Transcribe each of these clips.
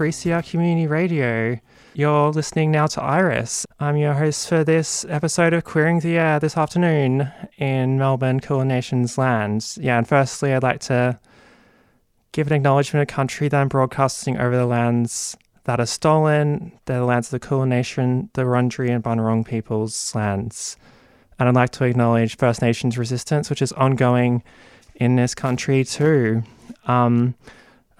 3CR Community Radio. You're listening now to Iris. I'm your host for this episode of Queering the Air this afternoon in Melbourne, Kulin Nation's land. Yeah, and firstly, I'd like to give an acknowledgement of country that I'm broadcasting over the lands that are stolen. They're the lands of the Kulin Nation, the Wurundjeri and Bunurong people's lands. And I'd like to acknowledge First Nations resistance, which is ongoing in this country too. Um,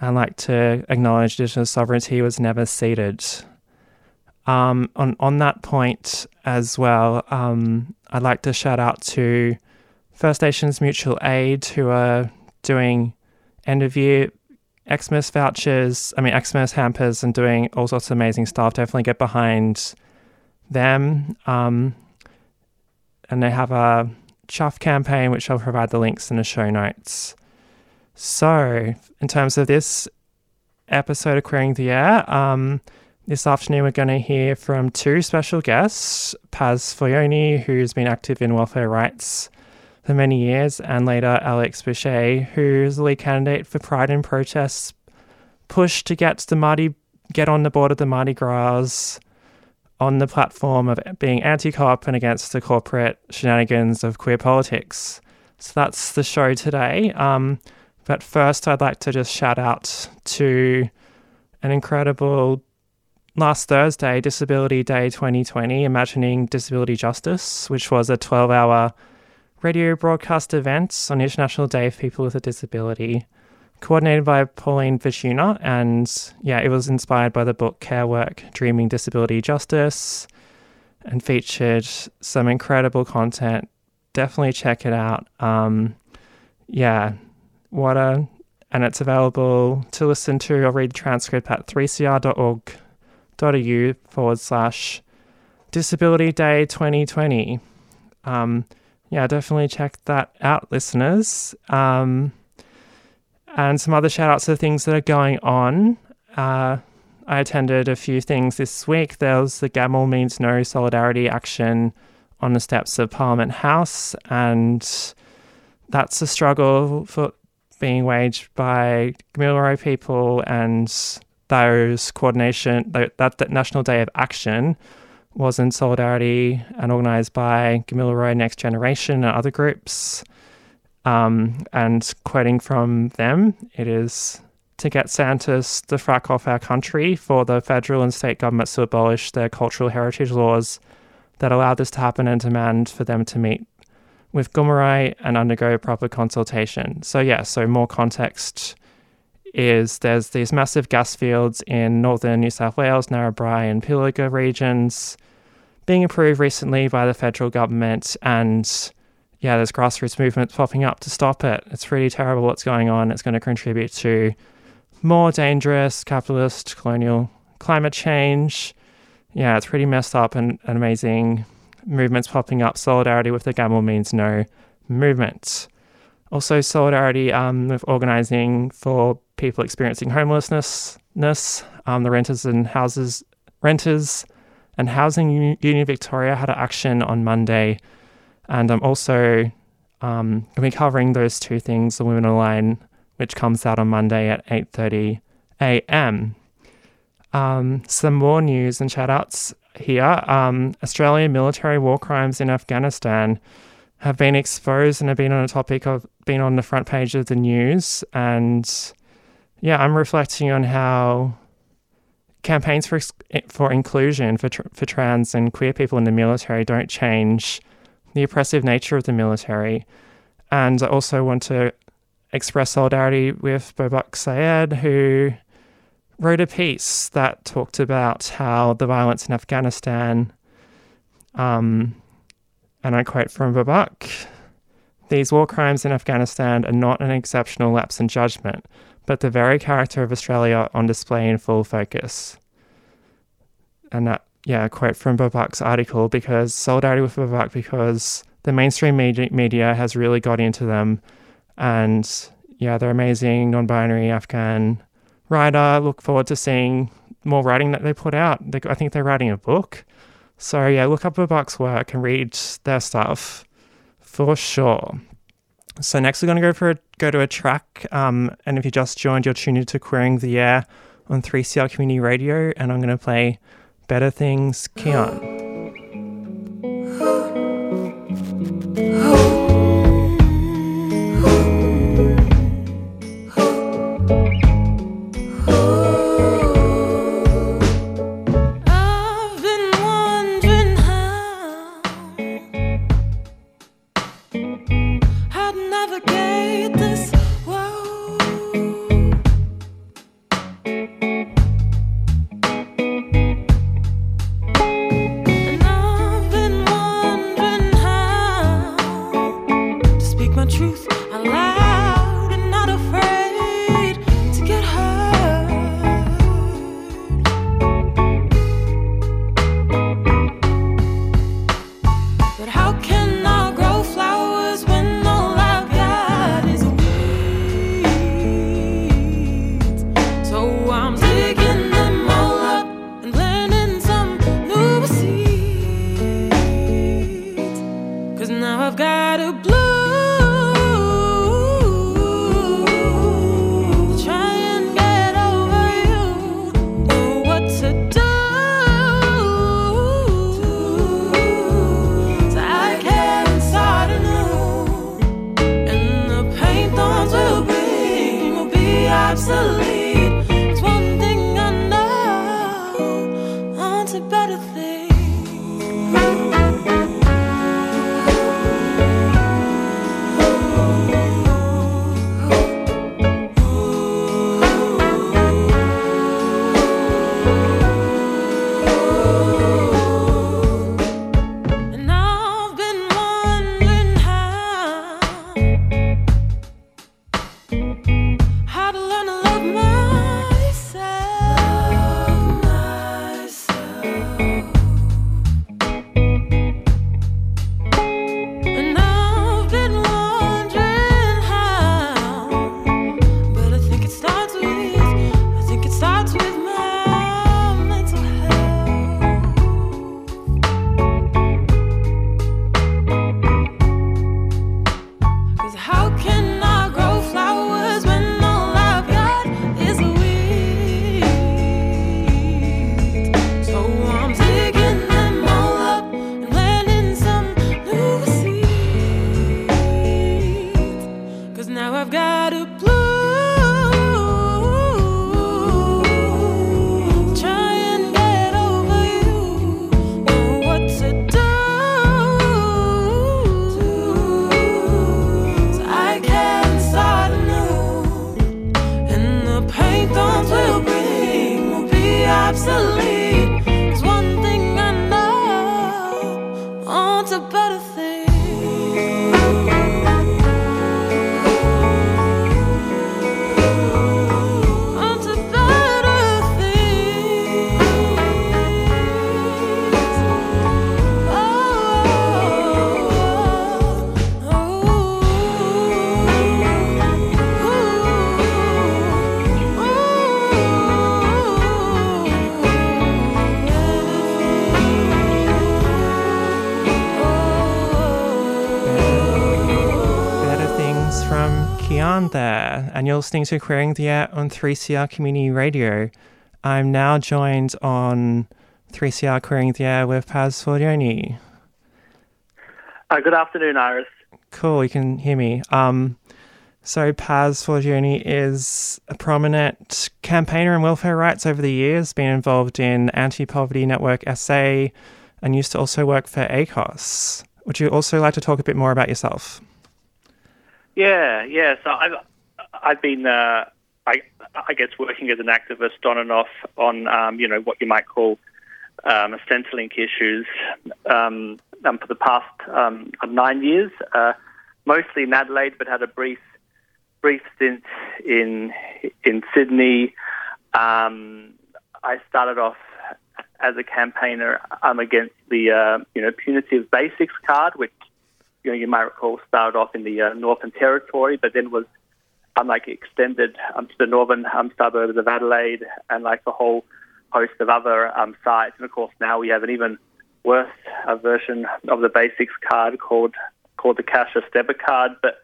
I'd like to acknowledge Indigenous sovereignty was never ceded. Um, on on that point as well, um, I'd like to shout out to First Nations Mutual Aid who are doing end of year Xmas vouchers, I mean Xmas hampers, and doing all sorts of amazing stuff. Definitely get behind them. Um, and they have a chuff campaign, which I'll provide the links in the show notes. So, in terms of this episode of Queering the Air, um, this afternoon we're going to hear from two special guests Paz Forgioni, who's been active in welfare rights for many years, and later Alex Boucher, who's the lead candidate for Pride in Protest's push to get the Mardi get on the board of the Mardi Gras on the platform of being anti-cop and against the corporate shenanigans of queer politics. So that's the show today. Um, but first, I'd like to just shout out to an incredible last Thursday, Disability Day 2020, Imagining Disability Justice, which was a 12 hour radio broadcast event on International Day of People with a Disability, coordinated by Pauline Vishuna. And yeah, it was inspired by the book Care Work Dreaming Disability Justice and featured some incredible content. Definitely check it out. Um, yeah, a. And it's available to listen to or read the transcript at 3cr.org.au forward slash Disability Day 2020. Um, yeah, definitely check that out, listeners. Um, and some other shout outs of things that are going on. Uh, I attended a few things this week. There was the Gamble Means No Solidarity Action on the steps of Parliament House, and that's a struggle for being waged by Gamilaroi people and those coordination, that, that, National Day of Action was in solidarity and organised by Gamilaroi Next Generation and other groups. Um, and quoting from them, it is to get Santos the frack off our country for the federal and state governments to abolish their cultural heritage laws that allow this to happen and demand for them to meet with Gumarai and undergo proper consultation. So yeah, so more context is there's these massive gas fields in northern New South Wales, Narrabri and Pilliga regions being approved recently by the federal government and yeah, there's grassroots movements popping up to stop it. It's really terrible what's going on. It's going to contribute to more dangerous capitalist colonial climate change. Yeah, it's pretty messed up and, and amazing movements popping up. Solidarity with the Gamble means no movement. Also, solidarity um, with organising for people experiencing homelessness. Um, the renters and houses renters and housing union Victoria had an action on Monday, and I'm also um, going to be covering those two things. The Women Online, which comes out on Monday at 8:30 a.m. Um, some more news and shout outs here. Um, Australian military war crimes in Afghanistan have been exposed and have been on a topic of been on the front page of the news. And yeah, I'm reflecting on how campaigns for for inclusion for tr- for trans and queer people in the military don't change the oppressive nature of the military. And I also want to express solidarity with Bobak Sayed, who wrote a piece that talked about how the violence in Afghanistan Um, and I quote from Babak These war crimes in Afghanistan are not an exceptional lapse in judgment, but the very character of Australia on display in full focus. And that, yeah, quote from Babak's article because solidarity with Babak because the mainstream media, has really got into them. And yeah, they're amazing non binary Afghan writer. Look forward to seeing more writing that they put out. They, I think they're writing a book. So yeah, look up Babak's work and read their stuff for sure. So next we're going to go for a, go to a track. Um, and if you just joined, you're tuned into Queering the Air on 3CR Community Radio, and I'm going to play Better Things, Keon. And there, and you're listening to Queering the Air on 3CR Community Radio. I'm now joined on 3CR Queering the Air with Paz Forgioni. Uh, good afternoon, Iris. Cool, you can hear me. Um, so Paz Forgioni is a prominent campaigner in welfare rights over the years, been involved in Anti-Poverty Network SA, and used to also work for ACOSS. Would you also like to talk a bit more about yourself? Yeah, yeah. So I've I've been uh, I I guess working as an activist on and off on um, you know what you might call um, Centrelink issues um, um, for the past um, nine years, uh, mostly in Adelaide, but had a brief brief stint in in Sydney. Um, I started off as a campaigner um, against the uh, you know punitive basics card, which you know you might recall started off in the uh, Northern Territory, but then was um, like extended um, to the northern um, suburbs of Adelaide and like a whole host of other um, sites. And of course, now we have an even worse uh, version of the basics card called called the cashless debit card. But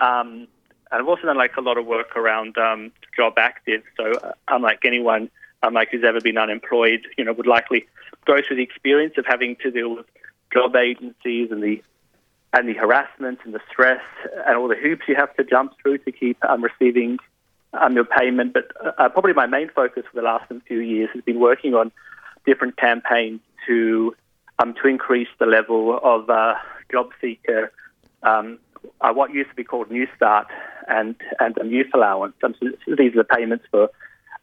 um, I've also done like a lot of work around um, job active. So uh, unlike anyone unlike who's ever been unemployed, you know, would likely go through the experience of having to deal with job agencies and the and the harassment and the stress and all the hoops you have to jump through to keep um, receiving um, your payment. But uh, probably my main focus for the last few years has been working on different campaigns to um, to increase the level of uh, job seeker, um, uh, what used to be called New Start and and a youth allowance. Um, so these are the payments for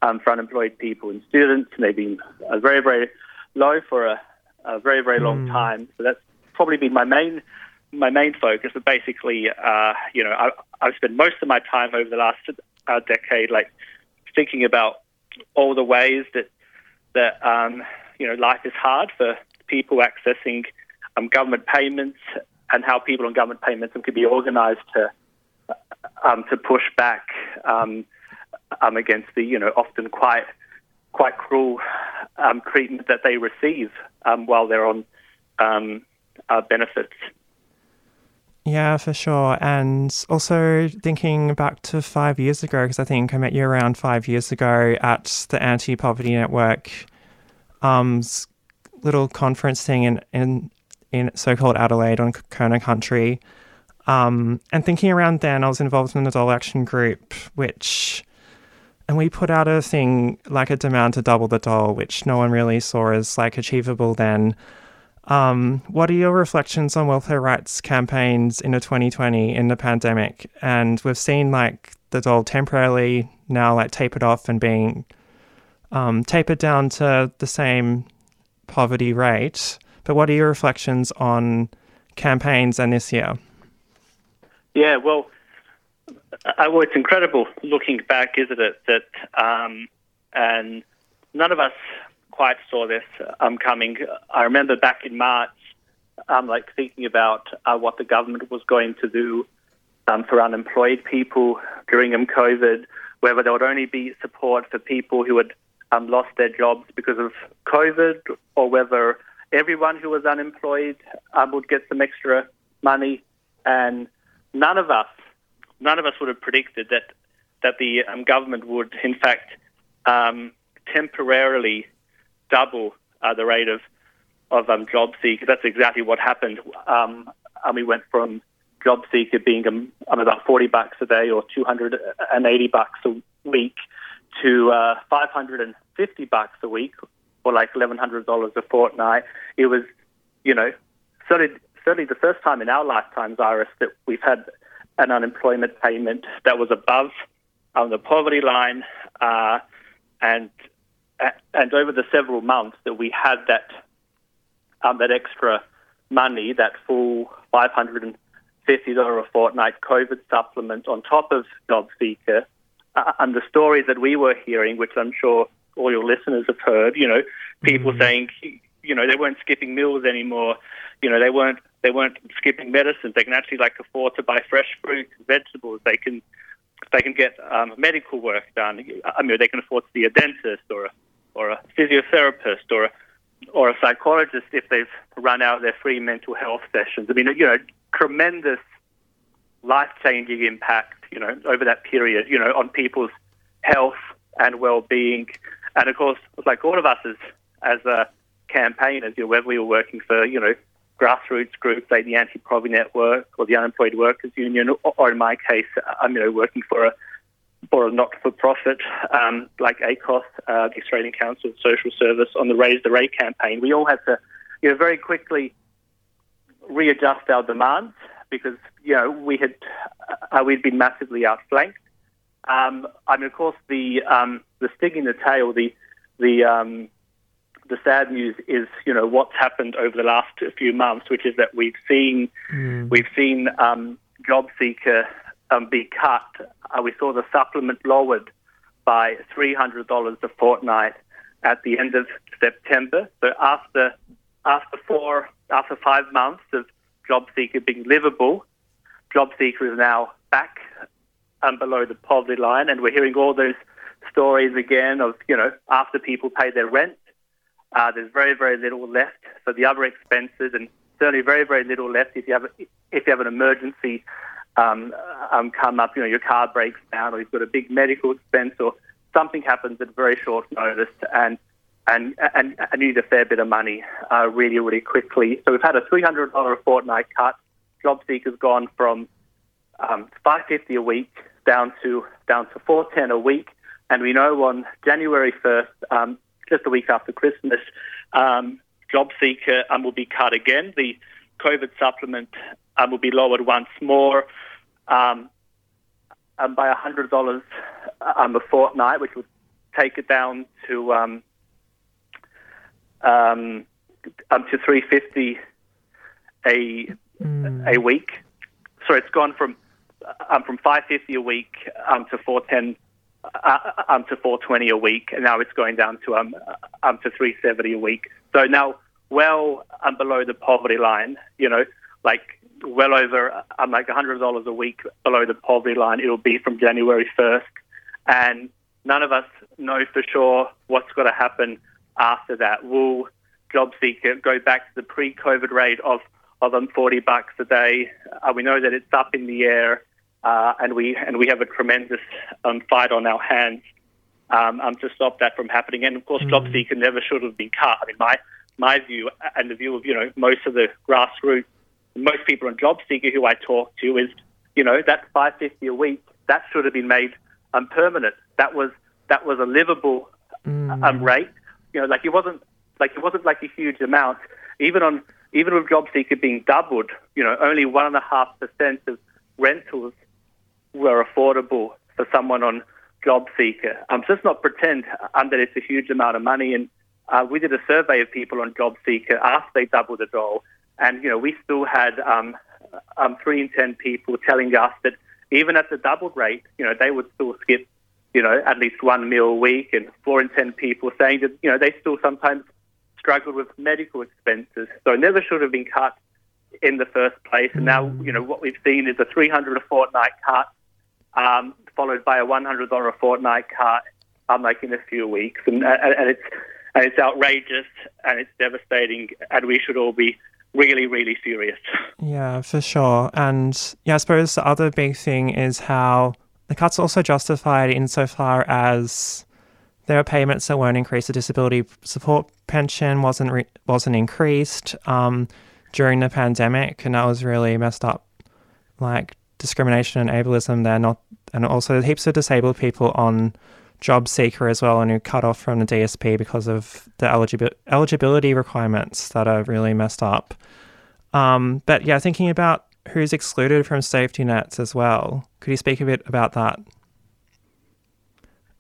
um, for unemployed people and students, and they've been uh, very very low for a, a very very long time. So that's probably been my main my main focus. But basically, uh, you know, I, I've spent most of my time over the last uh, decade, like thinking about all the ways that that um, you know life is hard for people accessing um, government payments, and how people on government payments can be organised to um, to push back um, um, against the you know often quite quite cruel um, treatment that they receive um, while they're on um, uh, benefits. Yeah, for sure. And also thinking back to five years ago, because I think I met you around five years ago at the Anti Poverty Network um, little conference thing in, in, in so called Adelaide on Kaurna Country. Um, and thinking around then, I was involved in the Dole Action Group, which, and we put out a thing like a demand to double the doll, which no one really saw as like achievable then. Um, what are your reflections on welfare rights campaigns into 2020 in the pandemic? And we've seen like the dole temporarily now like tapered off and being um, tapered down to the same poverty rate. But what are your reflections on campaigns and this year? Yeah, well, uh, well, it's incredible looking back, isn't it? That um, and none of us quite saw this um, coming. I remember back in March, um, like thinking about uh, what the government was going to do um, for unemployed people during um, COVID, whether there would only be support for people who had um, lost their jobs because of COVID, or whether everyone who was unemployed um, would get some extra money. And none of us, none of us would have predicted that that the um, government would, in fact, um, temporarily double uh, the rate of of um, job seeker. That's exactly what happened. Um, and we went from job seeker being um, about 40 bucks a day or 280 bucks a week to uh, 550 bucks a week or like $1,100 a fortnight. It was, you know, certainly, certainly the first time in our lifetimes, Iris, that we've had an unemployment payment that was above um, the poverty line, uh, and and over the several months that we had that um, that extra money, that full five hundred and fifty dollar a fortnight COVID supplement on top of job seeker, uh, and the stories that we were hearing, which I'm sure all your listeners have heard, you know, people Mhm. saying, you know, they weren't skipping meals anymore, you know, they weren't they weren't skipping medicines. They can actually like afford to buy fresh fruit and vegetables. They can they can get um, medical work done. I mean, they can afford to see a dentist or a or a physiotherapist or a, or a psychologist if they've run out their free mental health sessions. I mean, you know, tremendous life changing impact, you know, over that period, you know, on people's health and well being. And of course, like all of us as as uh, campaigners, you know, whether we were working for, you know, grassroots groups like the Anti Poverty Network or the Unemployed Workers Union, or, or in my case, I'm you know working for a for a not-for-profit um, like ACOSS, uh, the Australian Council of Social Service, on the Raise the Rate campaign. We all had to, you know, very quickly readjust our demands because you know we had uh, we'd been massively outflanked. Um, I mean, of course, the um, the sting in the tail, the the um, the sad news is, you know, what's happened over the last few months, which is that we've seen we've seen um, job seeker um, be cut. Uh, we saw the supplement lowered by three hundred dollars a fortnight at the end of September. So after after four after five months of JobSeeker being livable, JobSeeker is now back um, below the poverty line, and we're hearing all those stories again of you know after people pay their rent, uh, there's very very little left for the other expenses, and certainly very very little left if you have if you have an emergency um, um, come up, you know your car breaks down, or you've got a big medical expense, or something happens at very short notice, and and and, and you need a fair bit of money uh, really really quickly. So we've had a three hundred dollar a fortnight cut. Job seekers gone from um, five fifty a week down to down to four ten a week, and we know on January first, um, just a week after Christmas, um, job seeker um, will be cut again. The COVID supplement um, will be lowered once more um, um, by hundred dollars um, a fortnight, which would take it down to um, um, um, to three fifty a a week. So it's gone from um, from five fifty a week um, to four ten uh, um, to four twenty a week, and now it's going down to um, um to three seventy a week. So now well um, below the poverty line. You know, like well over um, like hundred dollars a week below the poverty line. It'll be from January first, and none of us know for sure what's going to happen after that. Will job seeker go back to the pre-COVID rate of of um, 40 bucks a day? Uh, we know that it's up in the air, uh, and we and we have a tremendous um, fight on our hands um, um, to stop that from happening. And of course, job seeker never should have been cut. I mean, my my view and the view of you know most of the grassroots, most people on job seeker who I talk to is, you know, that 550 a week that should have been made um, permanent. That was that was a livable um, rate. You know, like it wasn't like it wasn't like a huge amount. Even on even with job seeker being doubled, you know, only one and a half percent of rentals were affordable for someone on job seeker. Um, so let's not pretend um, that it's a huge amount of money. And uh, we did a survey of people on job seeker after they doubled the dole, and you know we still had um, um, three in ten people telling us that even at the doubled rate, you know they would still skip, you know, at least one meal a week, and four in ten people saying that you know they still sometimes struggled with medical expenses. So it never should have been cut in the first place. And now, you know, what we've seen is a 300 a fortnight cut, um, followed by a $100 a fortnight cut, um, like in a few weeks. And, and it's and it's outrageous and it's devastating, and we should all be really, really serious. Yeah, for sure. And yeah, I suppose the other big thing is how the cuts also justified insofar as there are payments that weren't increased. The disability support pension wasn't re- wasn't increased um, during the pandemic, and that was really messed up. Like discrimination and ableism, there not, and also heaps of disabled people on job seeker as well, and who cut off from the DSP because of the eligibi- eligibility requirements that are really messed up. Um, but yeah, thinking about who's excluded from safety nets as well. Could you speak a bit about that?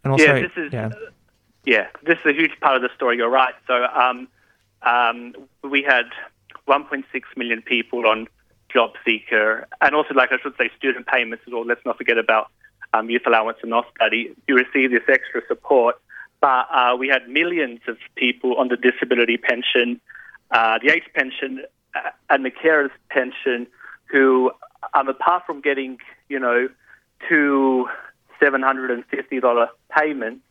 And also, yeah, this is yeah. yeah, this is a huge part of the story. You're right. So um, um, we had 1.6 million people on job seeker, and also, like I should say, student payments as well. Let's not forget about um, youth allowance and not study. You receive this extra support, but uh, we had millions of people on the disability pension, uh, the age pension, uh, and the carers pension, who, um, apart from getting, you know, two $750 payments,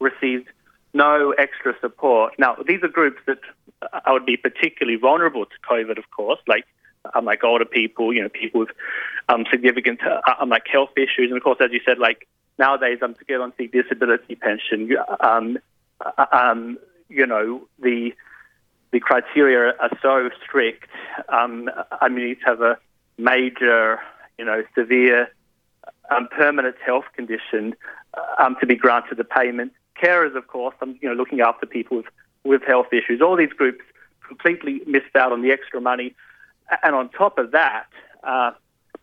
received no extra support. Now, these are groups that I would be particularly vulnerable to COVID, of course, like um, like older people, you know, people with um, significant uh, um, like health issues, and of course, as you said, like nowadays, um, to get on the disability pension, um, uh, um, you know, the the criteria are so strict. Um, I mean, you need to have a major, you know, severe, um, permanent health condition um, to be granted the payment. Carers, of course, um, you know, looking after people with, with health issues. All these groups completely missed out on the extra money. And on top of that, uh,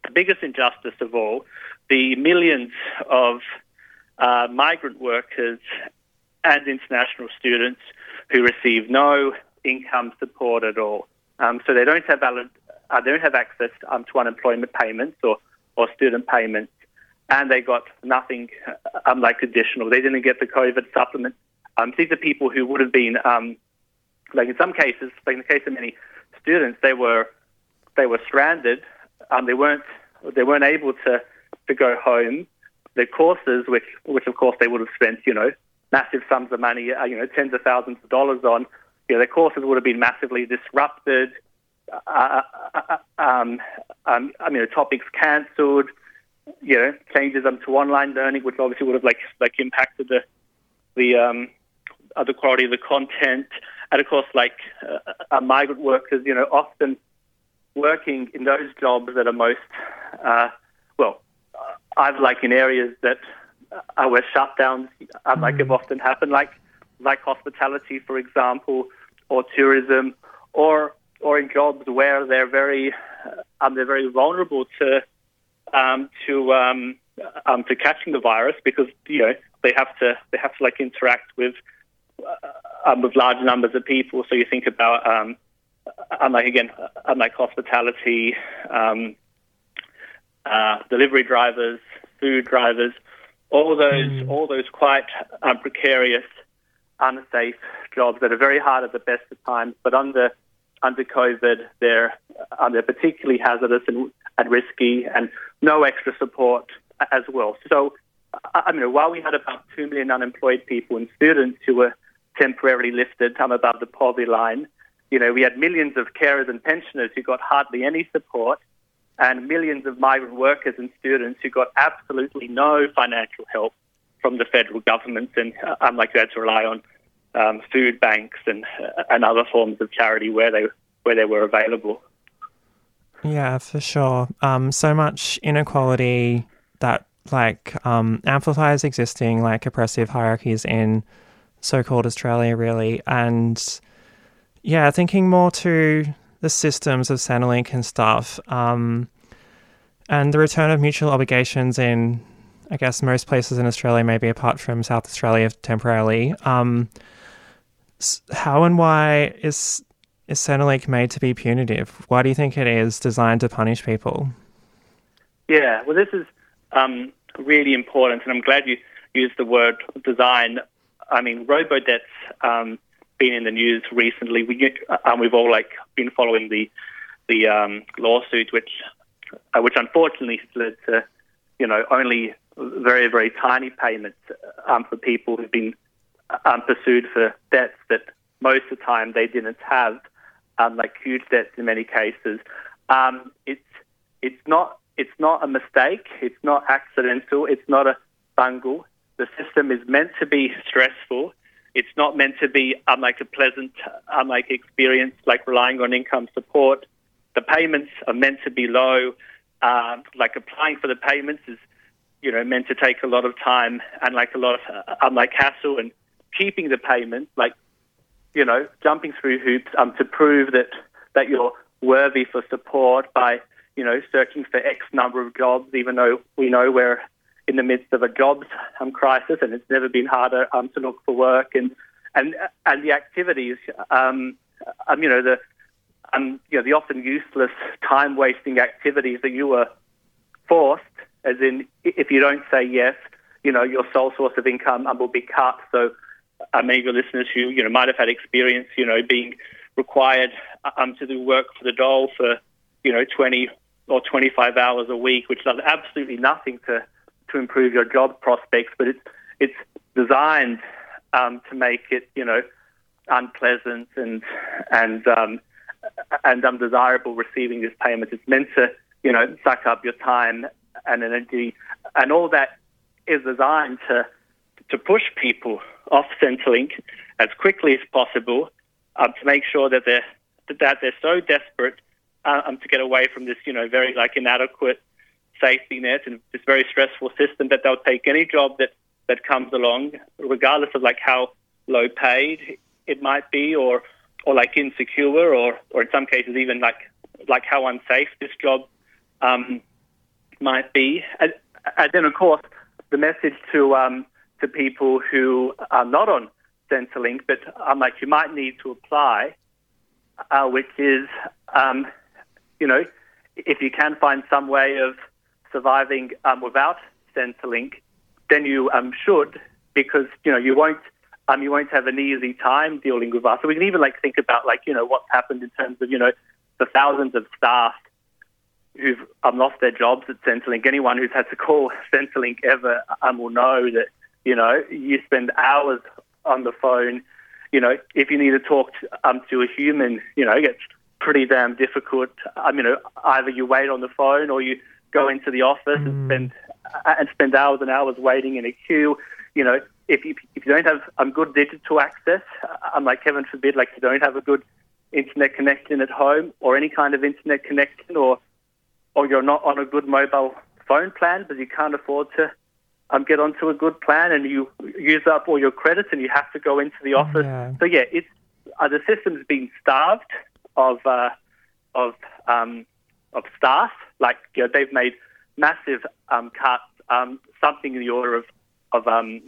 the biggest injustice of all, the millions of uh, migrant workers and international students who receive no income support at all. Um, so they don't have valid, uh, they don't have access um, to unemployment payments or, or student payments, and they got nothing um, like additional. They didn't get the COVID supplement. Um, these are people who would have been, um, like in some cases, like in the case of many students, they were they were stranded. Um, they weren't they weren't able to to go home. Their courses, which which of course they would have spent, you know, massive sums of money, uh, you know, tens of thousands of dollars on, you know, their courses would have been massively disrupted. Uh, uh, uh, um, um, I mean, the topics cancelled. You know, changes um, to online learning, which obviously would have like like impacted the the um, uh, the quality of the content, and of course, like uh, uh, migrant workers, you know, often working in those jobs that are most uh, well, uh, I've like in areas that uh, where shutdowns uh, like have often happened, like like hospitality, for example, or tourism, or or in jobs where they're very uh, um, they're very vulnerable to um, to um, um, to catching the virus because you know they have to they have to like interact with uh, um, with large numbers of people. So you think about um, unlike again unlike hospitality, um, uh, delivery drivers, food drivers, all those all those quite um, precarious, unsafe jobs that are very hard at the best of times, but under under COVID, they're um, they're particularly hazardous and, and risky, and no extra support as well. So, I I mean, while we had about two million unemployed people and students who were temporarily lifted above the poverty line, you know, we had millions of carers and pensioners who got hardly any support, and millions of migrant workers and students who got absolutely no financial help from the federal government, and uh, unlike you had to rely on um, food banks and uh, and other forms of charity where they where they were available. Yeah, for sure. Um, so much inequality that like um, amplifies existing like oppressive hierarchies in so-called Australia, really, and yeah, thinking more to the systems of Centrelink and stuff, um, and the return of mutual obligations in, I guess, most places in Australia, maybe apart from South Australia temporarily. Um, how and why is is Centrelink made to be punitive? Why do you think it is designed to punish people? Yeah, well, this is um, really important, and I'm glad you used the word design. I mean, robodebt's um, been in the news recently. We um, we've all like been following the the um, lawsuit, which uh, which unfortunately led to you know only very very tiny payments um, for people who've been um, pursued for debts that most of the time they didn't have, um, like huge debts in many cases. Um, it's it's not it's not a mistake. It's not accidental. It's not a bungle. The system is meant to be stressful. It's not meant to be unlike a pleasant, unlike experience, like relying on income support. The payments are meant to be low. Uh, like applying for the payments is, you know, meant to take a lot of time and like a lot of, uh, unlike hassle and keeping the payment, like, you know, jumping through hoops um, to prove that that you're worthy for support by, you know, searching for X number of jobs, even though we know we're in the midst of a jobs um, crisis, and it's never been harder um, to look for work, and and and the activities, um, um, you know, the um, you know, the often useless, time wasting activities that you were forced, as in, if you don't say yes, you know, your sole source of income um, will be cut. So, uh, many of your listeners who you know might have had experience, you know, being required um, to do work for the dole for you know 20 or 25 hours a week, which does absolutely nothing to to improve your job prospects, but it's it's designed um, to make it you know unpleasant and and um, and undesirable receiving this payment. It's meant to you know suck up your time and energy, and all that is designed to to push people off Centrelink as quickly as possible um, to make sure that they're that they're so desperate um, to get away from this you know very like inadequate safety net and this very stressful system that they'll take any job that, that comes along, regardless of like how low paid it might be or or like insecure or or in some cases even like like how unsafe this job um, might be. And, and then of course the message to um, to people who are not on Centrelink, but um, like you might need to apply, uh, which is, um, you know, if you can find some way of surviving um, without Centrelink, then you um, should, because you know you won't um, you won't have an easy time dealing with us. So we can even like think about like you know what's happened in terms of you know the thousands of staff who've um, lost their jobs at Centrelink. Anyone who's had to call Centrelink ever um, will know that you know you spend hours on the phone. You know, if you need to talk to, um, to a human, you know, it gets pretty damn difficult. Um, you know, either you wait on the phone or you go into the office and spend and spend hours and hours waiting in a queue. You know, if you, if you don't have um, good digital access, I'm like heaven forbid, like you don't have a good internet connection at home or any kind of internet connection, or or you're not on a good mobile phone plan because you can't afford to um, get onto a good plan, and you use up all your credits and you have to go into the office. Yeah. So yeah, it's uh, the system's been starved of uh, of um, of staff. Like you know, they've made massive um, cuts, um, something in the order of of um,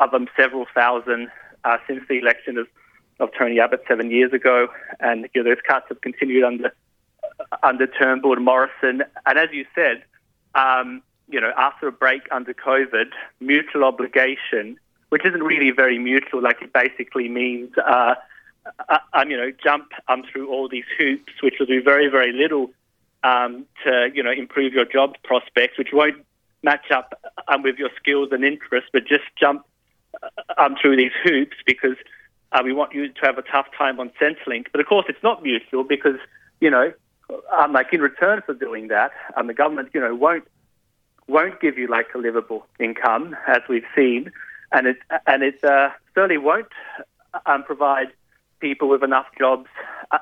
of um, several thousand uh, since the election of, of Tony Abbott seven years ago, and you know, those cuts have continued under under Turnbull and Morrison. And as you said, um, you know, after a break under COVID, mutual obligation, which isn't really very mutual, like it basically means, uh, uh, um, you know, jump um, through all these hoops, which will do very, very little um, to, you know, improve your job prospects, which won't match up um, with your skills and interests, but just jump uh, um, through these hoops because uh, we want you to have a tough time on Centrelink. But of course, it's not mutual because, you know, um, like in return for doing that, um, the government, you know, won't won't give you like a livable income, as we've seen, and it and it uh, certainly won't um, provide people with enough jobs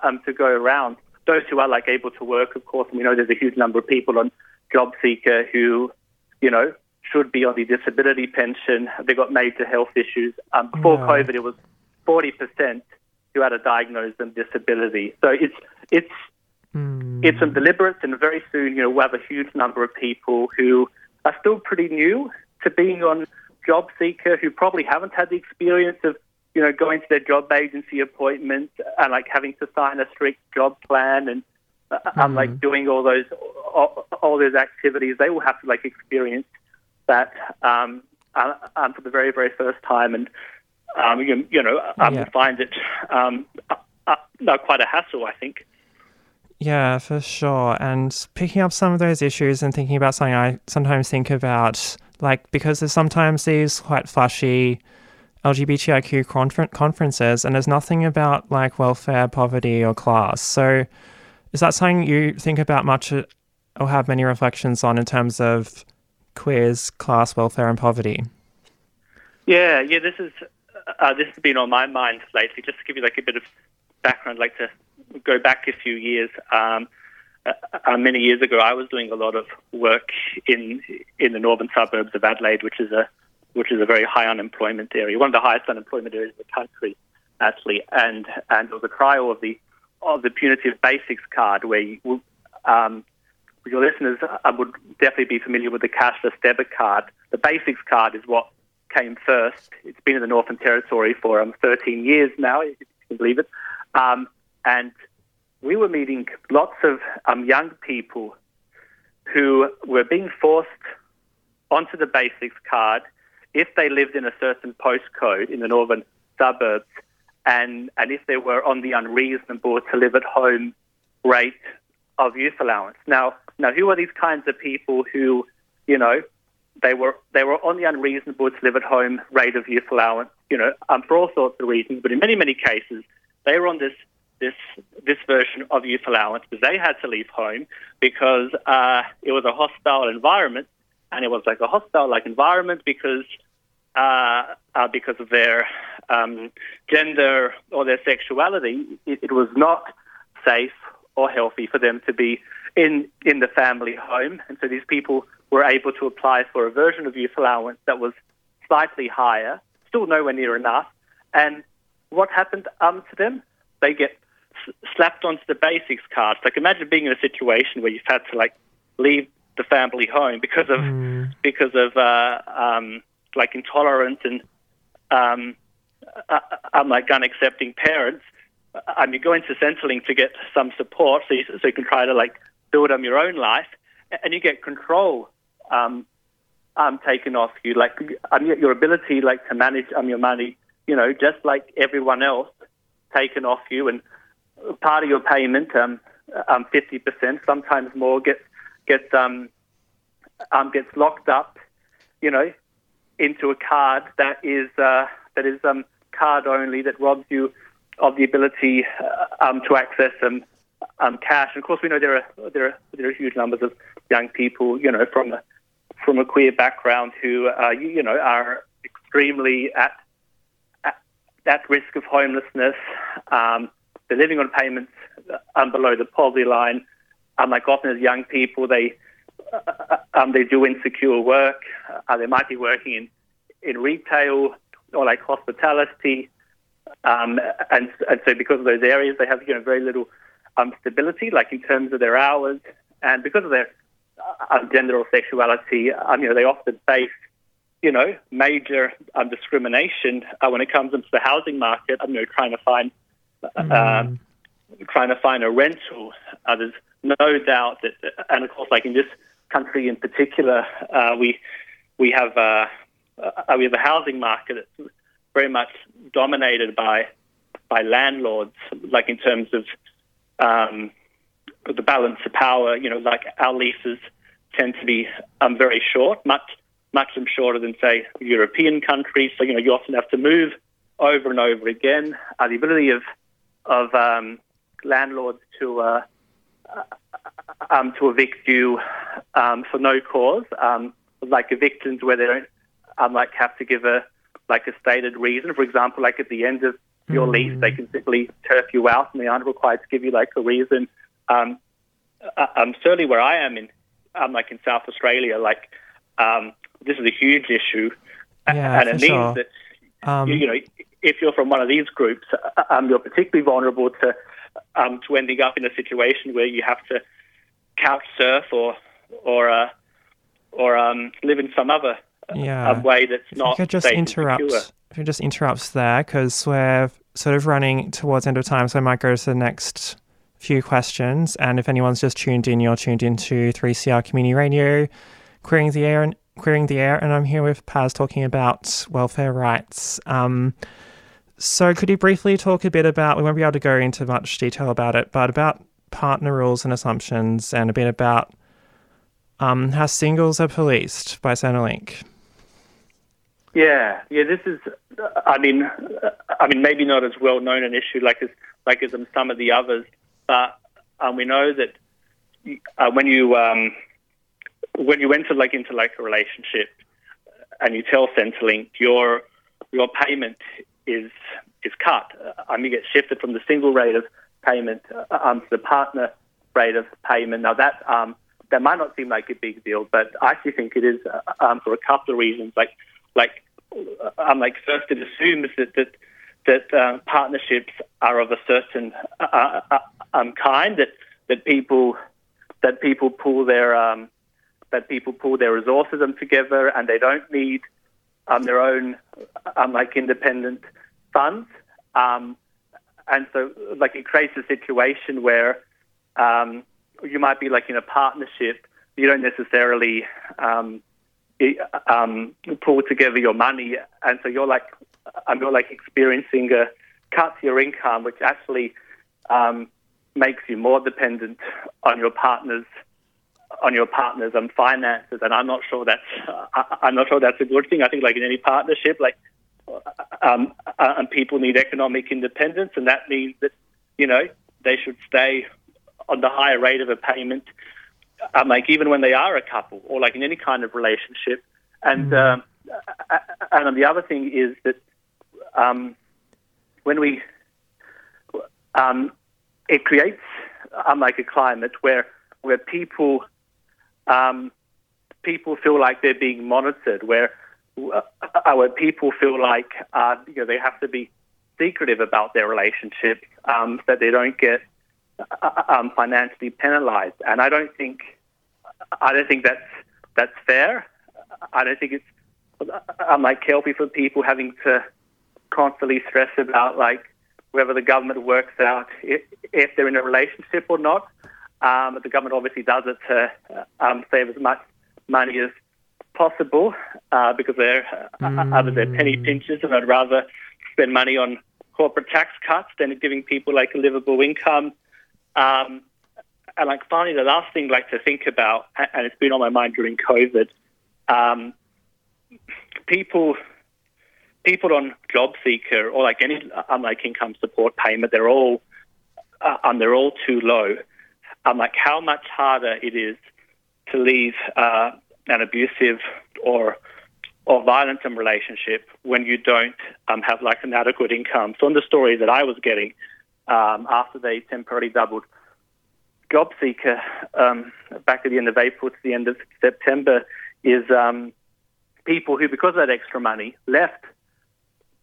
um, to go around. Those who are like able to work, of course, and we know there's a huge number of people on job seeker who, you know, should be on the disability pension. They've got major health issues. Um, before. COVID, it was 40% who had a diagnosed disability. So it's it's Mm. it's some deliberate, and very soon, you know, we'll have a huge number of people who are still pretty new to being on job seeker, who probably haven't had the experience of, you know, going to their job agency appointments and like having to sign a strict job plan and uh, um, like doing all those all, all those activities. They will have to like experience that um, uh, um, for the very very first time, and um, you, you know, um, Yeah. find it um, uh, uh, no, quite a hassle, I think. Yeah, for sure. And picking up some of those issues and thinking about something I sometimes think about, like, because there's sometimes these quite flashy LGBTIQ confer- conferences, and there's nothing about like welfare, poverty, or class. So, is that something you think about much uh, or have many reflections on in terms of queers, class, welfare, and poverty? Yeah, yeah. This is uh, this has been on my mind lately. Just to give you like a bit of background, I'd like to go back a few years. Um, uh, uh, many years ago, I was doing a lot of work in in the northern suburbs of Adelaide, which is a which is a very high unemployment area, one of the highest unemployment areas in the country, actually. And and there was a trial of the of the punitive basics card, where you, um, your listeners uh, would definitely be familiar with the cashless debit card. The basics card is what came first. It's been in the Northern Territory for um, 13 years now, if you can believe it. Um, and we were meeting lots of um, young people who were being forced onto the basics card if they lived in a certain postcode in the northern suburbs and, and if they were on the unreasonable to live at home rate of youth allowance. Now, now, who are these kinds of people who, you know, they were they were on the unreasonable to live at home rate of youth allowance, you know, um, for all sorts of reasons. But in many many cases, they were on this this this version of youth allowance because they had to leave home because uh, it was a hostile environment, and it was like a hostile like environment because uh, uh, because of their um, gender or their sexuality. It, it was not safe or healthy for them to be in in the family home, and so these people were able to apply for a version of youth allowance that was slightly higher, still nowhere near enough. And what happened um, to them? They get s- slapped onto the basics card. Like imagine being in a situation where you've had to like leave the family home because of because of uh, um, like intolerance and um, uh, um, like unaccepting parents, um, you go into Centrelink to get some support, so you, so you can try to like build on your own life, and you get control um, um, taken off you, like um, your ability like to manage um, your money, you know, just like everyone else, taken off you, and part of your payment, um, um, 50%, sometimes more, gets gets um, um, gets locked up, you know, into a card that is uh, that is um, card only that robs you of the ability uh, um, to access um, um, cash. And of course, we know there are there are there are huge numbers of young people, you know, from a, from a queer background who uh, you, know are extremely at at, risk of homelessness. Um, they're living on payments um, below the poverty line. Um, like often as young people, they um, they do insecure work. Uh, they might be working in in retail or like hospitality. Um, and, and so because of those areas, they have you know very little um, stability, like in terms of their hours, and because of their uh, gender or sexuality, um, you know they often face you know major um, discrimination uh, when it comes into the housing market. I'm you know trying to find mm. trying to find a rental. Uh, there's no doubt that, and of course, like in this country in particular, uh, we we have uh, we have a housing market that's very much dominated by by landlords, like in terms of um, the balance of power. You know, like our leases tend to be um, very short, much much shorter than say European countries. So you know, you often have to move over and over again. Uh, the ability of of um, landlords to uh, um, to evict you um, for no cause, um, like evictions where they don't um, like have to give a like a stated reason. For example, like at the end of your mm. lease, they can simply turf you out, and they aren't required to give you like a reason. Um, uh, um, certainly where I am in, um, like in South Australia, like um, this is a huge issue, yeah, and it means sure. that Um, you, you know if you're from one of these groups, uh, um, you're particularly vulnerable to um, to ending up in a situation where you have to couch surf or or uh, or um, live in some other Yeah. um, way that's If not you could just interrupt. If you just interrupts there, because we're sort of running towards end of time, so I might go to the next few questions. And if anyone's just tuned in, you're tuned into 3CR Community Radio, queering the air, and queering the air, and I'm here with Paz talking about welfare rights. Um, so could you briefly talk a bit about? We won't be able to go into much detail about it, but about partner rules and assumptions, and a bit about um, how singles are policed by Centrelink. Yeah, yeah. This is, I mean, I mean, maybe not as well known an issue like as like as some of the others, but um, we know that uh, when you um, when you enter like into like a relationship and you tell Centrelink your your payment is is cut, um, you get shifted from the single rate of payment uh, um, to the partner rate of payment. Now that um, that might not seem like a big deal, but I actually think it is uh, um, for a couple of reasons. Like like um, like first it assumes that that that uh, partnerships are of a certain uh, uh, um, kind that that people that people pull their um, that people pull their resources together and they don't need um, their own um, like independent funds. Um, and so like it creates a situation where um, you might be like in a partnership, you don't necessarily um, i- um, pull together your money, and so you're like um, you're like experiencing a cut to your income, which actually um, makes you more dependent on your partner's on your partner's um, finances, and I'm not sure that's I- I'm not sure that's a good thing. I think like in any partnership, like um, uh, and people need economic independence, and that means that you know they should stay on the higher rate of a payment, um, like even when they are a couple or like in any kind of relationship. And um, uh, and the other thing is that um, when we um, it creates um, like a climate where where people um, people feel like they're being monitored, where uh, where people feel like uh, you know they have to be secretive about their relationship, um, that they don't get uh, um, financially penalized. And I don't think I don't think that's that's fair. I don't think it's I'm like healthy for people having to constantly stress about like whether the government works out if, if they're in a relationship or not. Um, the government obviously does it to um, save as much money as possible uh, because they're uh, either they're penny pinchers, and I'd rather spend money on corporate tax cuts than giving people like a livable income. Um, and like finally, the last thing I'd like to think about, and it's been on my mind during COVID, um, people people on job seeker or like any unlike income support payment, they're all uh, um, they're all too low. I'm um, like how much harder it is to leave uh, an abusive or or violent relationship when you don't um, have like an adequate income. So in the story that I was getting um, after they temporarily doubled job seeker um, back at the end of April to the end of September is um, people who, because of that extra money, left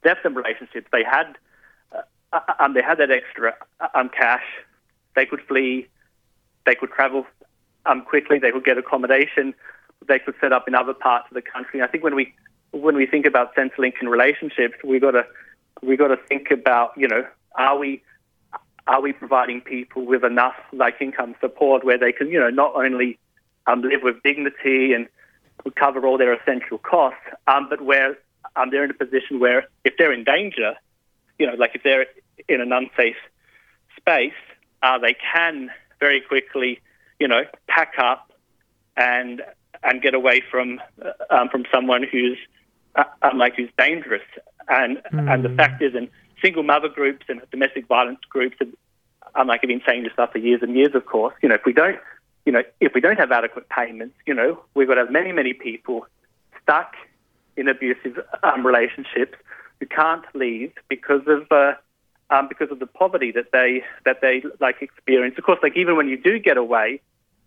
left them relationships. They had uh, um, they had that extra um, cash. They could flee. They could travel um, quickly. They could get accommodation. They could set up in other parts of the country. I think when we when we think about Centrelink and relationships, we got to we got to think about you know are we are we providing people with enough like income support where they can you know not only um, live with dignity and cover all their essential costs, um, but where um, they're in a position where if they're in danger, you know, like if they're in an unsafe space, uh, they can very quickly, you know, pack up and and get away from uh, um, from someone who's uh, um, like who's dangerous. And and the fact is, in single mother groups and domestic violence groups, and um, like I've been saying this stuff for years and years. Of course, you know, if we don't, you know, if we don't have adequate payments, you know, we've got to have many many people stuck in abusive um, relationships who can't leave because of uh, um, because of the poverty that they that they like experience. Of course, like even when you do get away,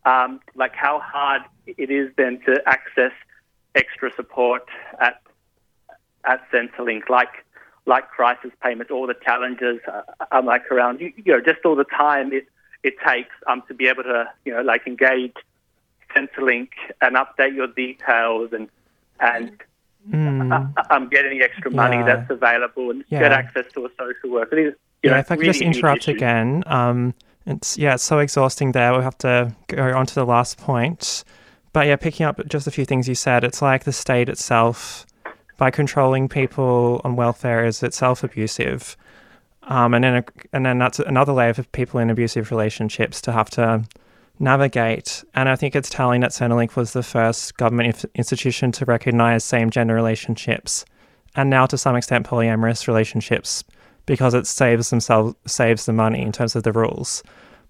um, like how hard it is then to access extra support at at Centrelink, like like crisis payments, all the challenges, uh, um, like around you, you know just all the time it it takes um to be able to you know like engage Centrelink and update your details and and uh, um, get any extra money. Yeah. that's available and Yeah. get access to a social worker. These, yeah, know, if I could really just interrupt again. Um, it's yeah, it's so exhausting there. We'll have to go on to the last point. But yeah, picking up just a few things you said, it's like the state itself, by controlling people on welfare, is itself abusive. Um, and then a, and then that's another layer for people in abusive relationships to have to navigate. And I think it's telling that Centrelink was the first government inf- institution to recognize same gender relationships, and now to some extent polyamorous relationships, because it saves themselves saves the money in terms of the rules.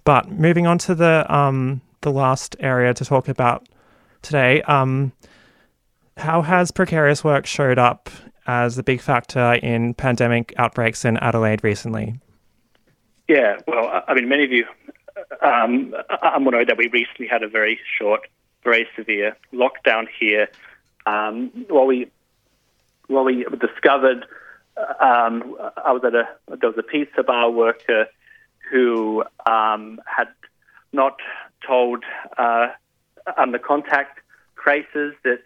But moving on to the um, the last area to talk about today, um, how has precarious work showed up as a big factor in pandemic outbreaks in Adelaide recently? Yeah, well, I- mean, many of you um, will know that we recently had a very short, very severe lockdown here. Um, what we what we discovered, um, I was at a there was a pizza bar worker who um, had not told uh, um, the contact traces that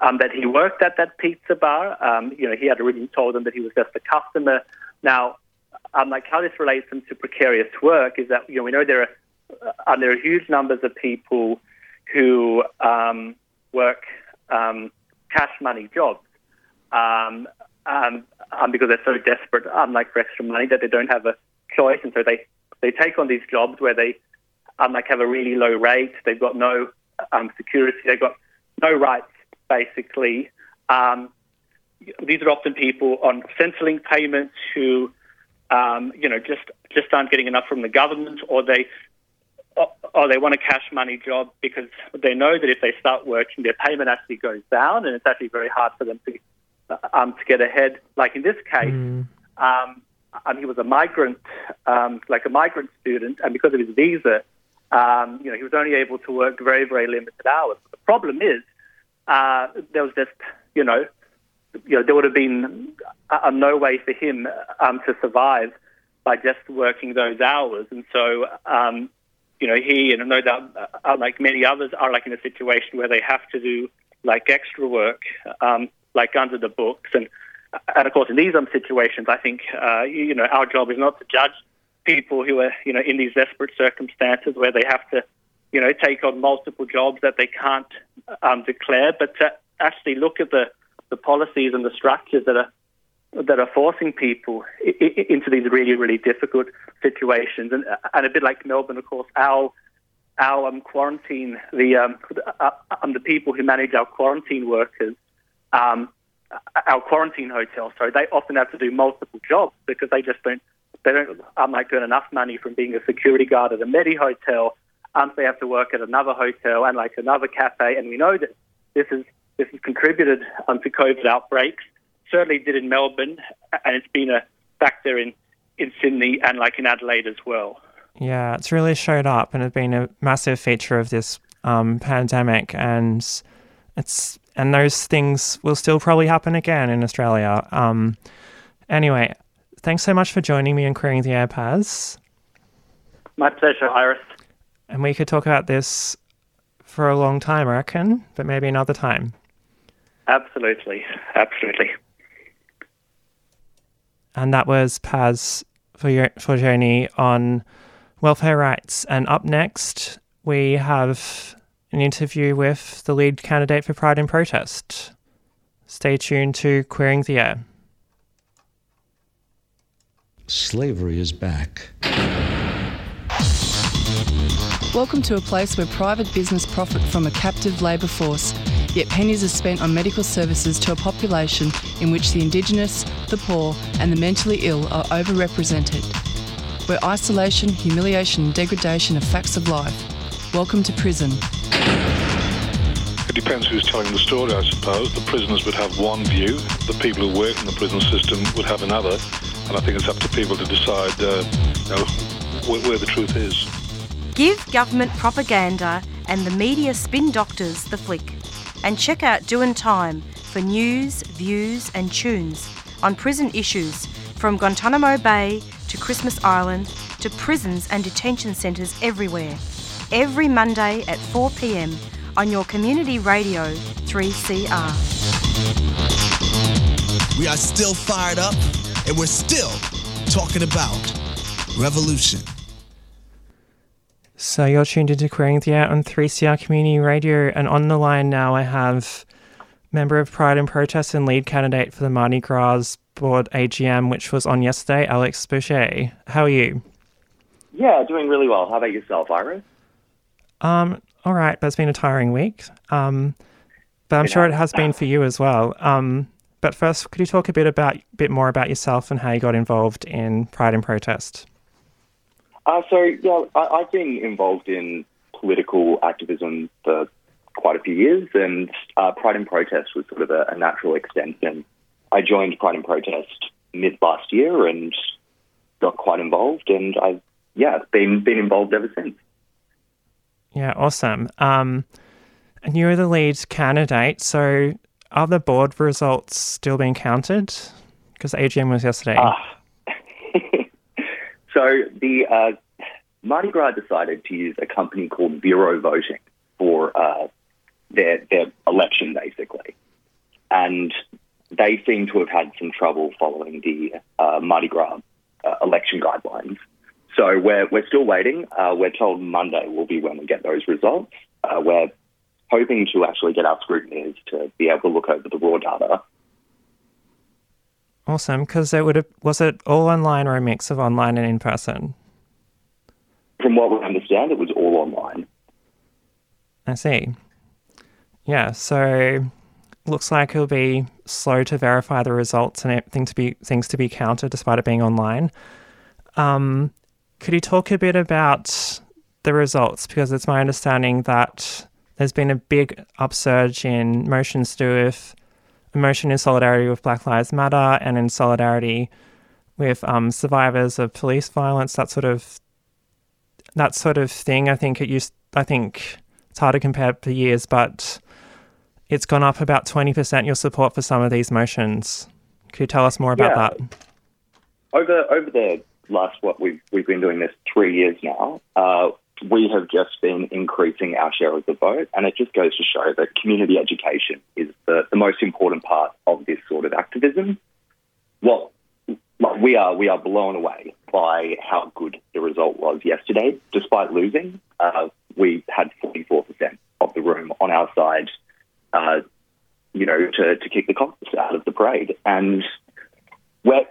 um, that he worked at that pizza bar. Um, you know, he had originally told them that he was just a customer. Now, um, like how this relates them to precarious work is that you know we know there are uh, there are huge numbers of people who um, work um, cash money jobs um, um, um, because they're so desperate, um, for extra money, that they don't have a choice, and so they they take on these jobs where they um, like have a really low rate. They've got no um, security. They've got no rights, basically. Um, these are often people on Centrelink payments who, um, you know, just just aren't getting enough from the government, or they or, or they want a cash money job because they know that if they start working, their payment actually goes down, and it's actually very hard for them to um, to get ahead. Like in this case, um, um, he was a migrant, um, like a migrant student, and because of his visa, um, you know, he was only able to work very, very limited hours. But The problem is, uh, there was just, you know, you know, there would have been uh, no way for him um, to survive by just working those hours, and so. Um, you know, he and no doubt, uh, like many others, are like in a situation where they have to do like extra work, um, like under the books, and and of course, in these um, situations, I think uh, you, know our job is not to judge people who are you know in these desperate circumstances where they have to you know take on multiple jobs that they can't um, declare, but to actually look at the the policies and the structures that are that are forcing people into these really really difficult situations, and and a bit like Melbourne, of course, our our um, quarantine the um, uh, um, the people who manage our quarantine workers. Um, our quarantine hotels, So they often have to do multiple jobs because they just don't they don't um, earn enough money from being a security guard at a Medi hotel. Um, so they have to work at another hotel and like another cafe. And we know that this is this has contributed um, to COVID outbreaks. Certainly did in Melbourne, and it's been a factor in in Sydney and like in Adelaide as well. Yeah, it's really showed up and it's been a massive feature of this um, pandemic, and it's and those things will still probably happen again in Australia. Um, anyway, thanks so much for joining me in queering the air, Paz. My pleasure, Iris. And we could talk about this for a long time, I reckon, but maybe another time. Absolutely, absolutely. And that was Paz for your Forgioni on welfare rights. And up next, we have an interview with the lead candidate for Pride in Protest. Stay tuned to Queering the Air. Slavery is back. Welcome to a place where private business profit from a captive labour force, yet pennies are spent on medical services to a population in which the Indigenous, the poor, and the mentally ill are overrepresented. Where isolation, humiliation, and degradation are facts of life. Welcome to prison. It depends who's telling the story, I suppose. The prisoners would have one view, the people who work in the prison system would have another, and I think it's up to people to decide uh, you know, where, where the truth is. Give government propaganda and the media spin doctors the flick. And check out Doing Time for news, views, and tunes on prison issues from Guantanamo Bay to Christmas Island to prisons and detention centres everywhere. Every Monday at 4 pm on your community radio 3CR. We are still fired up and we're still talking about revolution. So you're tuned into Queering the Air on 3CR Community Radio, and on the line now I have member of Pride in Protest and lead candidate for the Mardi Gras Board AGM, which was on yesterday, Alex Boucher. How are you? Yeah, doing really well. How about yourself, Iris? Um, all right, but it's been a tiring week. Um, but I'm sure it has. been for you as well. Um, but first, could you talk a bit about, bit more about yourself and how you got involved in Pride in Protest? Uh, so, yeah, I, I've been involved in political activism for quite a few years, and uh, Pride in Protest was sort of a, a natural extension. I joined Pride in Protest mid last year and got quite involved, and I've yeah been been involved ever since. Yeah, awesome. Um, and you're the lead candidate, so are the board results still being counted? Because AGM was yesterday. Ah. So the uh, Mardi Gras decided to use a company called Bureau Voting for uh, their their election, basically, and they seem to have had some trouble following the uh, Mardi Gras uh, election guidelines. So we're we're still waiting. Uh, we're told Monday will be when we get those results. Uh, we're hoping to actually get our scrutineers to be able to look over the raw data Awesome, because it would have was it all online or a mix of online and in person? From what we understand, it was all online. I see. Yeah, so looks like it'll be slow to verify the results and everything to be things to be counted despite it being online. Um, could you talk a bit about the results? Because it's my understanding that there's been a big upsurge in motions to do with emotion in solidarity with Black Lives Matter and in solidarity with um, survivors of police violence. That sort of that sort of thing. I think it used. I think it's hard to compare for years, but it's gone up about twenty percent. Your support for some of these motions. Could you tell us more about Yeah. that? over over the last what we've we've been doing this three years now. Uh, we have just been increasing our share of the vote, and it just goes to show that community education is the, the most important part of this sort of activism. well, like, we are we are blown away by how good the result was yesterday. Despite losing, uh, we had 44% of the room on our side, uh, you know, to, to kick the cops out of the parade. And we're,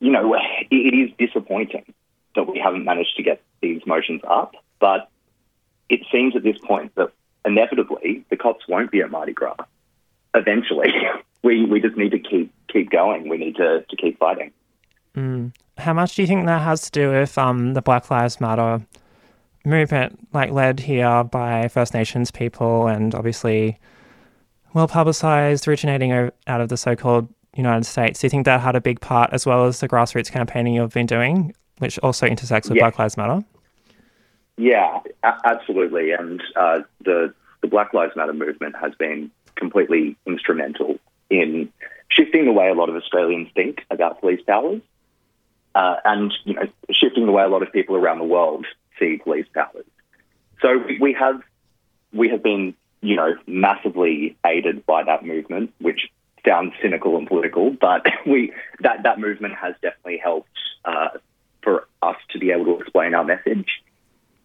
you know, it, is disappointing that we haven't managed to get these motions up, but it seems at this point that inevitably the cops won't be at Mardi Gras. Eventually, we, we just need to keep keep going. We need to, to keep fighting. Mm. How much do you think that has to do with um, the Black Lives Matter movement, like led here by First Nations people, and obviously well publicized, originating out of the so-called United States? Do you think that had a big part, as well as the grassroots campaigning you've been doing, which also intersects with Yeah. Black Lives Matter? Yeah, a- absolutely. And uh, the the Black Lives Matter movement has been completely instrumental in shifting the way a lot of Australians think about police powers, uh, and you know, shifting the way a lot of people around the world see police powers. So we, we have we have been, you know, massively aided by that movement, which sounds cynical and political, but we that that movement has definitely helped uh, for us to be able to explain our message.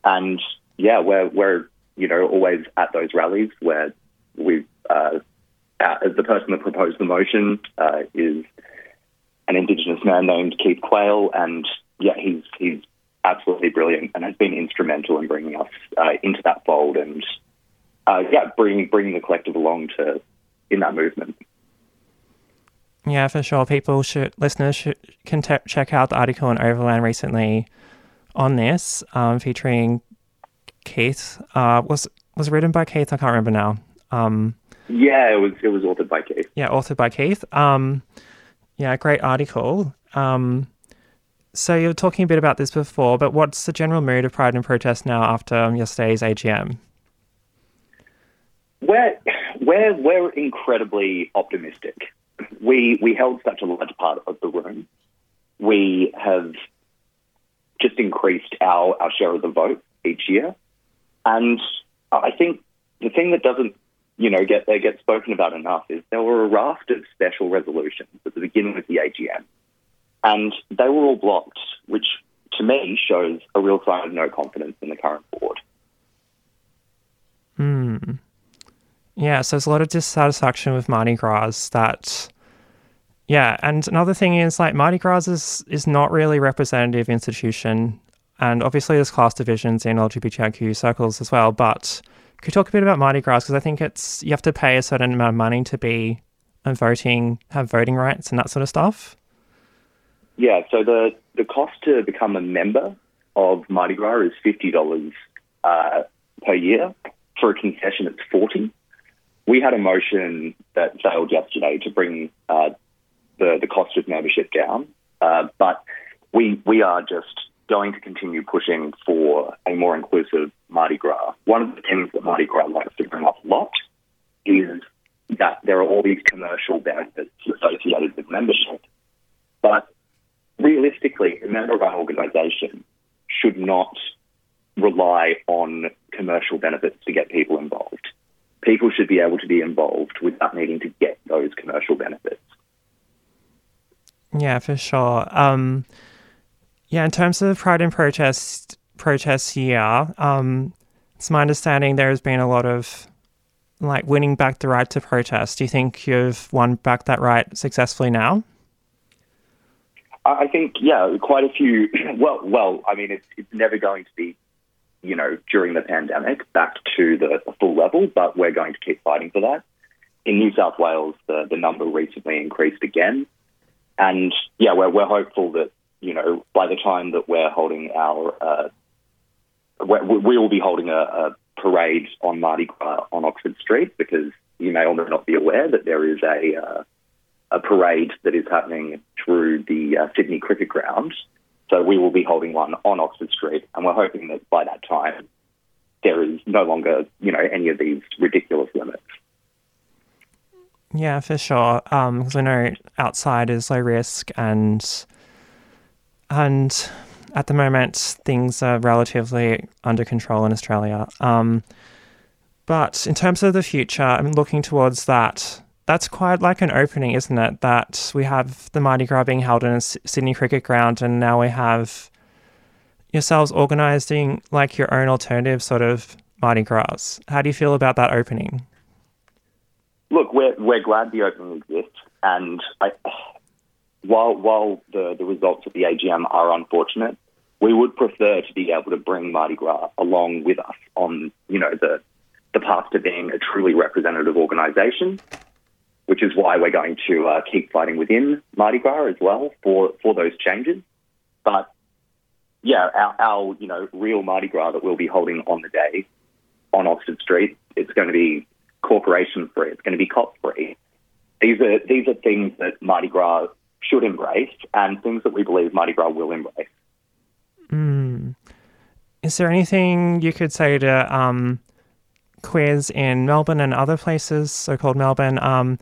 And yeah, we're we're you know always at those rallies where we uh, uh, the person that proposed the motion uh, is an Indigenous man named Keith Quayle, and yeah, he's he's absolutely brilliant and has been instrumental in bringing us uh, into that fold and uh, yeah, bringing bringing the collective along to in that movement. Yeah, for sure. People should, listeners should, can te- check out the article in Overland recently on this, um, featuring Keith. Uh, was was written by Keith? I can't remember now. Um, Yeah, it was it was authored by Keith. yeah, authored by Keith. Um, yeah, great article. Um, so you were talking a bit about this before, but what's the general mood of Pride in Protest now after yesterday's AGM? We're we're we're incredibly optimistic. We we held such a large part of the room. We have just increased our, our share of the vote each year, and I think the thing that doesn't you know get they get spoken about enough is there were a raft of special resolutions at the beginning of the AGM, and they were all blocked, which to me shows a real sign of no confidence in the current board. Hmm. Yeah, so there's a lot of dissatisfaction with Mardi Gras that yeah, and another thing is like Mardi Gras is is not really representative institution and obviously there's class divisions in LGBTIQ circles as well, but could you talk a bit about Mardi Gras because I think it's you have to pay a certain amount of money to be a voting have voting rights and that sort of stuff. Yeah, so the, the cost to become a member of Mardi Gras is fifty dollars uh, per year. For a concession, it's forty. We had a motion that failed yesterday to bring uh, the the cost of membership down, uh, but we we are just going to continue pushing for a more inclusive Mardi Gras. One of the things that Mardi Gras likes to bring up a lot is that there are all these commercial benefits associated with membership, but realistically, a member-run organisation should not rely on commercial benefits to get people involved. People should be able to be involved without needing to get those commercial benefits. Yeah, for sure. Um, yeah, in terms of Pride in Protest protests here, um, it's my understanding there has been a lot of like winning back the right to protest. Do you think you've won back that right successfully now? I I think, yeah, quite a few. Well, well, I mean, it's, it's never going to be, you know, during the pandemic back to the, the full level, but we're going to keep fighting for that. In New South Wales, the, the number recently increased again. And yeah, we're, we're hopeful that, you know, by the time that we're holding our, uh, we we will be holding a, a parade on Mardi Gras on Oxford Street because you may or may not be aware that there is a, uh, a parade that is happening through the uh, Sydney Cricket Ground. We will be holding one on Oxford Street, and we're hoping that by that time there is no longer, you know, any of these ridiculous limits. Yeah, for sure. Um, because I know outside is low risk, and and at the moment things are relatively under control in Australia. Um, but in terms of the future, I'm looking towards that that's quite like an opening, isn't it? That we have the Mardi Gras being held in a Sydney Cricket Ground, and now we have yourselves organising like your own alternative sort of Mardi Gras. How do you feel about that opening? Look, we're we're glad the opening exists, and I, while while the the results of the AGM are unfortunate, we would prefer to be able to bring Mardi Gras along with us on you know the the path to being a truly representative organisation, which is why we're going to uh, keep fighting within Mardi Gras as well for for those changes. But yeah, our, our you know real Mardi Gras that we'll be holding on the day on Oxford Street, it's going to be corporation free. It's going to be cop free. These are these are things that Mardi Gras should embrace, and things that we believe Mardi Gras will embrace. Mm. Is there anything you could say to um, queers in Melbourne and other places, so-called Melbourne, um,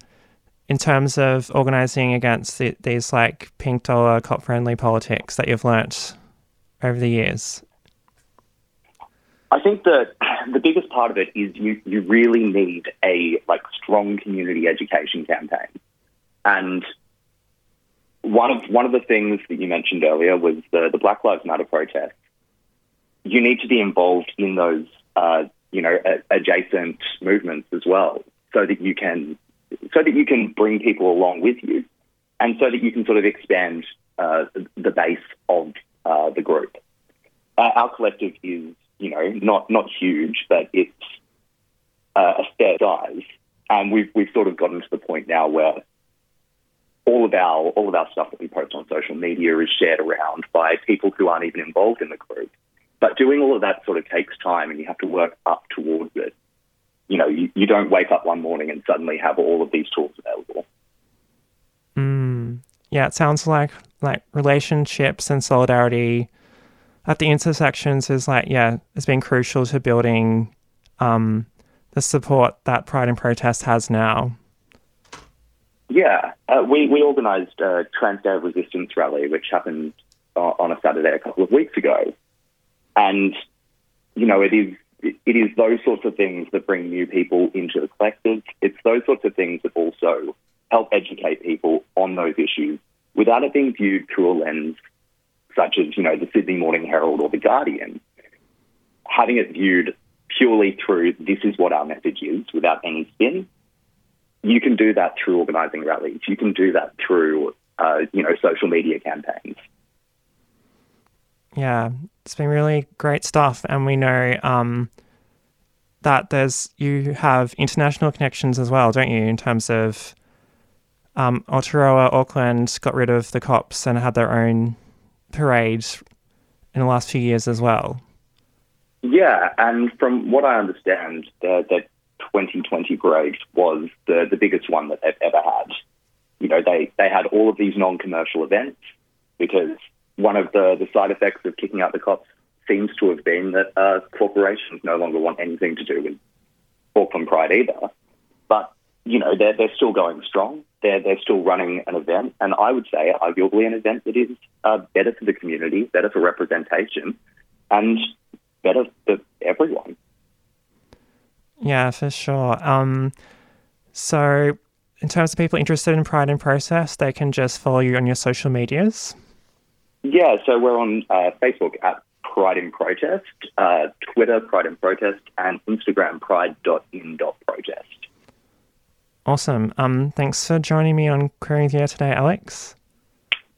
in terms of organising against the, these like pink dollar cop-friendly politics that you've learnt over the years? I think that the biggest part of it is you, you really need a like strong community education campaign. And one of one of the things that you mentioned earlier was the, the Black Lives Matter protest. You need to be involved in those uh, you know adjacent movements as well, so that you can so that you can bring people along with you, and so that you can sort of expand uh, the base of uh, the group. Uh, our collective is you know, not not huge, but it's uh, a fair size. And we've we've sort of gotten to the point now where all of our all of our stuff that we post on social media is shared around by people who aren't even involved in the group. But doing all of that sort of takes time, and you have to work up towards it. You know, you, you don't wake up one morning and suddenly have all of these tools available. Mm. Yeah, it sounds like like relationships and solidarity at the intersections is like yeah, it's been crucial to building um, the support that Pride in Protest has now. Yeah, uh, we we organised a Trans Day of Resistance rally, which happened uh, on a Saturday a couple of weeks ago, and you know it is it is those sorts of things that bring new people into the collective. It's those sorts of things that also help educate people on those issues without it being viewed through a lens such as, you know, the Sydney Morning Herald or the Guardian, having it viewed purely through this is what our message is without any spin, you can do that through organising rallies. You can do that through, uh, you know, social media campaigns. Yeah, it's been really great stuff, and we know um, that there's you have international connections as well, don't you? In terms of um, Aotearoa, Auckland got rid of the cops and had their own parades in the last few years as well. Yeah, and from what I understand, the, the 2020 parade was the, the biggest one that they've ever had. You know, they, they had all of these non-commercial events because one of the, the side effects of kicking out the cops seems to have been that uh, corporations no longer want anything to do with Auckland Pride either. But, you know, they're, they're still going strong they're, they're still running an event, and I would say arguably an event that is uh, better for the community, better for representation, and better for everyone. Yeah, for sure. Um, so, in terms of people interested in Pride in Protest, they can just follow you on your social medias. Yeah, so we're on uh, Facebook at Pride in Protest, uh, Twitter Pride in Protest, and Instagram Pride.in.protest. Awesome. Um, thanks for joining me on Queering the Air today, Alex.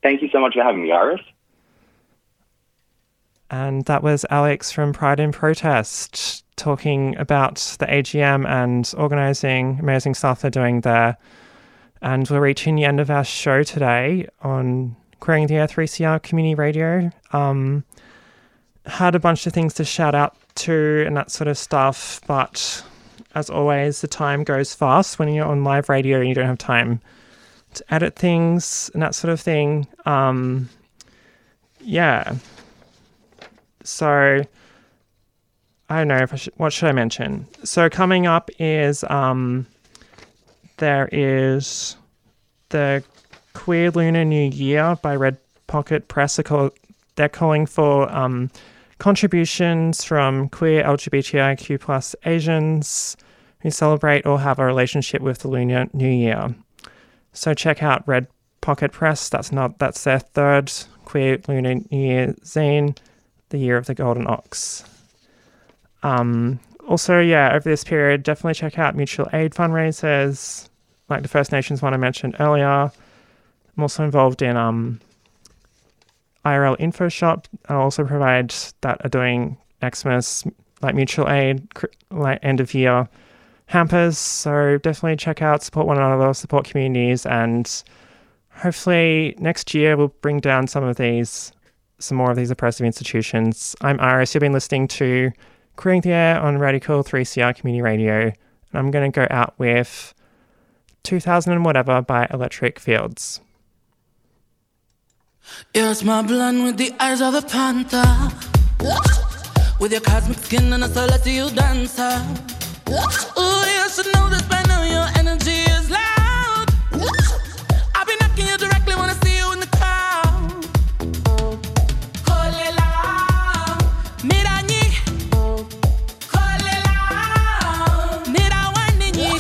Thank you so much for having me, Iris. And that was Alex from Pride in Protest talking about the AGM and organising amazing stuff they're doing there. And we're reaching the end of our show today on Queering the Air 3CR Community Radio. Um, had a bunch of things to shout out to and that sort of stuff, but as always, the time goes fast when you're on live radio and you don't have time to edit things and that sort of thing. Um, yeah. So I don't know if I should, what should I mention. So coming up is um, there is the Queer Lunar New Year by Red Pocket Press. They're calling for um, contributions from queer LGBTIQ plus Asians who celebrate or have a relationship with the Lunar New Year. So check out Red Pocket Press. That's not that's their third queer Lunar New Year zine, the Year of the Golden Ox. Um, also, yeah, over this period, definitely check out mutual aid fundraisers, like the First Nations one I mentioned earlier. I'm also involved in um, IRL Info Shop. I also provide that are doing Xmas, like mutual aid, like end of year hampers. So definitely check out, support one another, support communities, and hopefully next year we'll bring down some of these, some more of these oppressive institutions. I'm Iris. You've been listening to Queering the Air on Radical 3CR Community Radio, and I'm going to go out with 2000 and whatever by Electric Fields. Yes, my blonde with the eyes of the panther. With your cosmic skin and a celestial dancer. Ooh, you should know this by now. Your energy is loud. I'll be knocking you directly when I see you in the crowd. Kolela, miranyi. Kolela, mirawanini.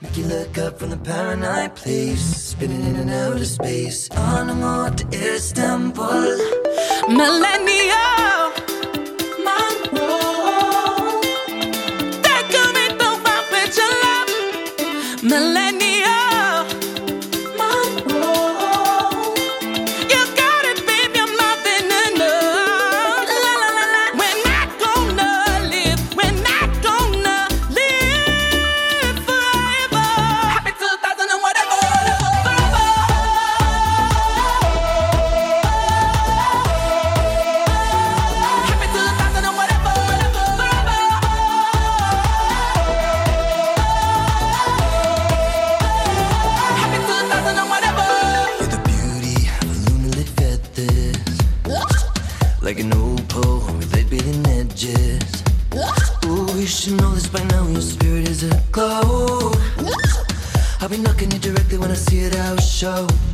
Make you look up from the paranoid place, spinning in and out of space. On to Istanbul. Millennial. Millennial, show.